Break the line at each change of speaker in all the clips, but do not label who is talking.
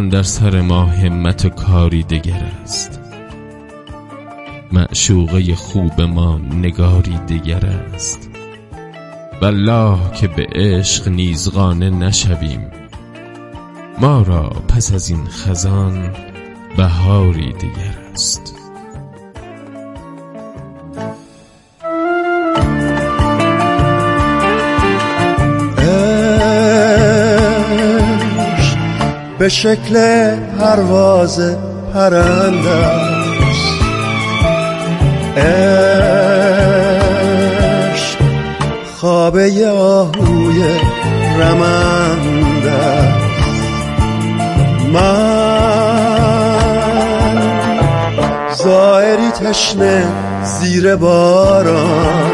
در سر ما همت و کاری دگر است. معشوقه خوب ما نگاری دگر است. والله که به عشق نیزغانه نشویم. ما را پس از این خزان بهاری دیگر است.
به شکل پرواز پرنده است عشق خوابه آهوی رمنده من زائری تشنه زیر باران.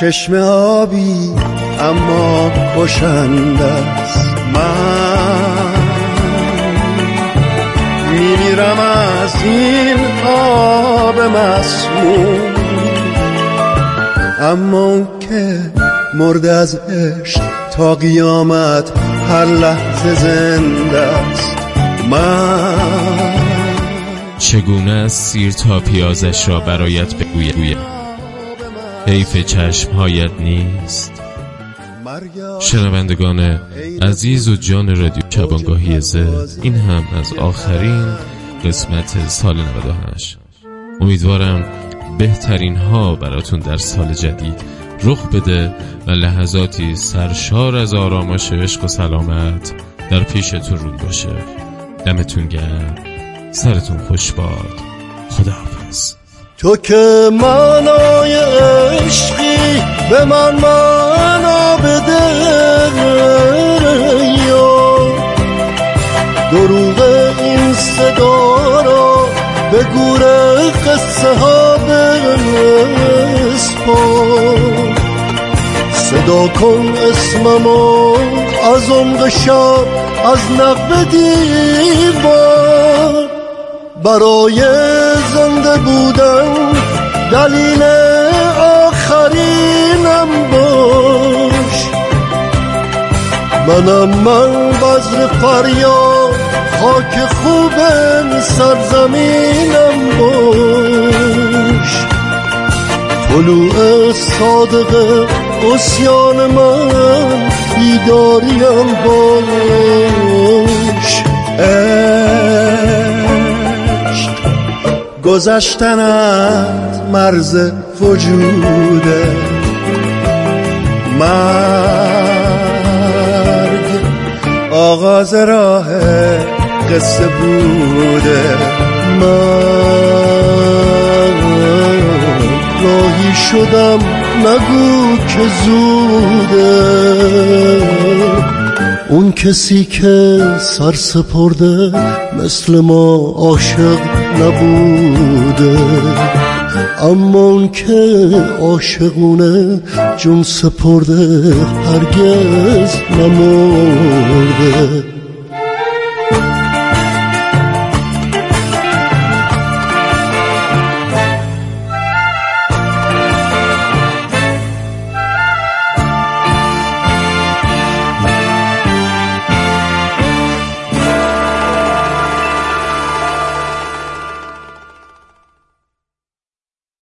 چشم آبی اما کشنده است. من میمیرم از این آب مسموم. اما که مرد از عشق تا قیامت هر لحظه زنده است. من
چگونه سیر تا پیازش را برایت بگویم؟ حیف چشمهایت نیست. شنوندگان عزیز و جان رادیو شبانگاهی زد این هم از آخرین قسمت سال 98 امیدوارم بهترین ها براتون در سال جدید رخ بده و لحظاتی سرشار از آرامش عشق و سلامت در پیشتون رو باشه. دمتون گرم. سرتون خوش باد. خداحافظ.
تو که معنای عشقی به من معنا بده دروغ این صدا را به گور قصه ها صدا کن اسممو از عمق شب از نقب دیوار. برای زنده بودن دلیل آخرینم باش. منم من بزر فریاد خاک خوب سرزمینم باش. طلوع صادق اسیان من بیداریم باش گذشتنت مرز وجوده. مرگ آغاز راه قصه بوده. من راهی شدم نگو که زوده. اون کسی که سر سپرده مثل ما عاشق نبوده. اما اون که عاشقونه جون سپرده هرگز نمرده.